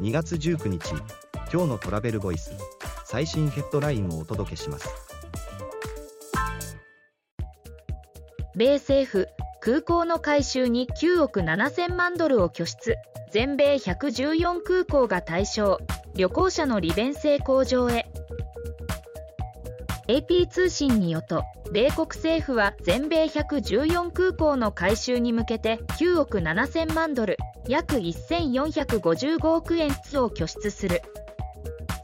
2月19日今日のトラベルボイス最新ヘッドラインをお届けします。米政府空港の改修に9億7000万ドルを拠出。全米114空港が対象。旅行者の利便性向上へ。AP 通信によると米国政府は全米114空港の改修に向けて9億7000万ドル。約1455億円を拠出する。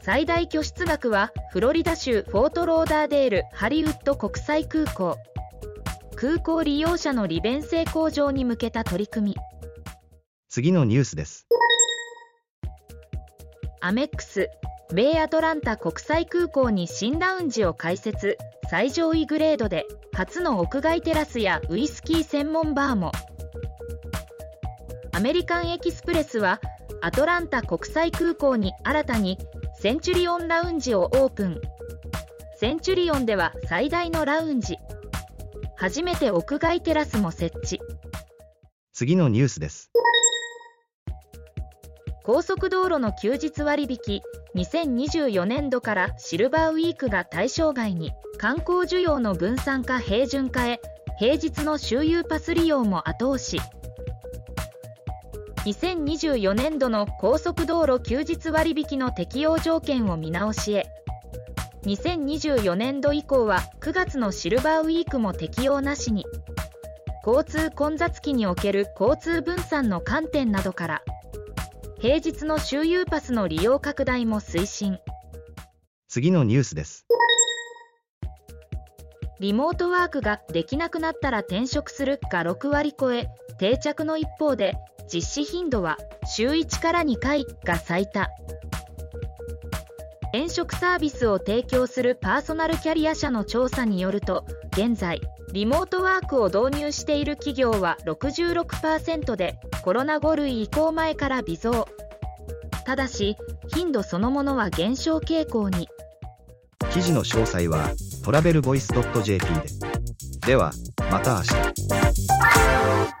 最大拠出額はフロリダ州フォートローダーデールハリウッド国際空港。空港利用者の利便性向上に向けた取り組み。次のニュースです。アメックス米アトランタ国際空港に新ラウンジを開設。最上位グレードで初の屋外テラスやウイスキー専門バーもアメリカンエキスプレスはアトランタ国際空港に新たにセンチュリオンラウンジをオープン。センチュリオンでは最大のラウンジ。初めて屋外テラスも設置。次のニュースです。高速道路の休日割引2024年度からシルバーウィークが対象外に観光需要の分散化平準化へ平日の周遊パス利用も後押し2024年度の高速道路休日割引の適用条件を見直しへ。2024年度以降は9月のシルバーウィークも適用なしに。交通混雑期における交通分散の観点などから平日の周遊パスの利用拡大も推進。次のニュースです。リモートワークができなくなったら転職するが6割超え定着の一方で実施頻度は週1から2回が最多。転職サービスを提供するパーソナルキャリア社の調査によると現在リモートワークを導入している企業は66%でコロナ5類移行前から微増。ただし頻度そのものは減少傾向に。記事の詳細はトラベルボイス .jp で。ではまた明日。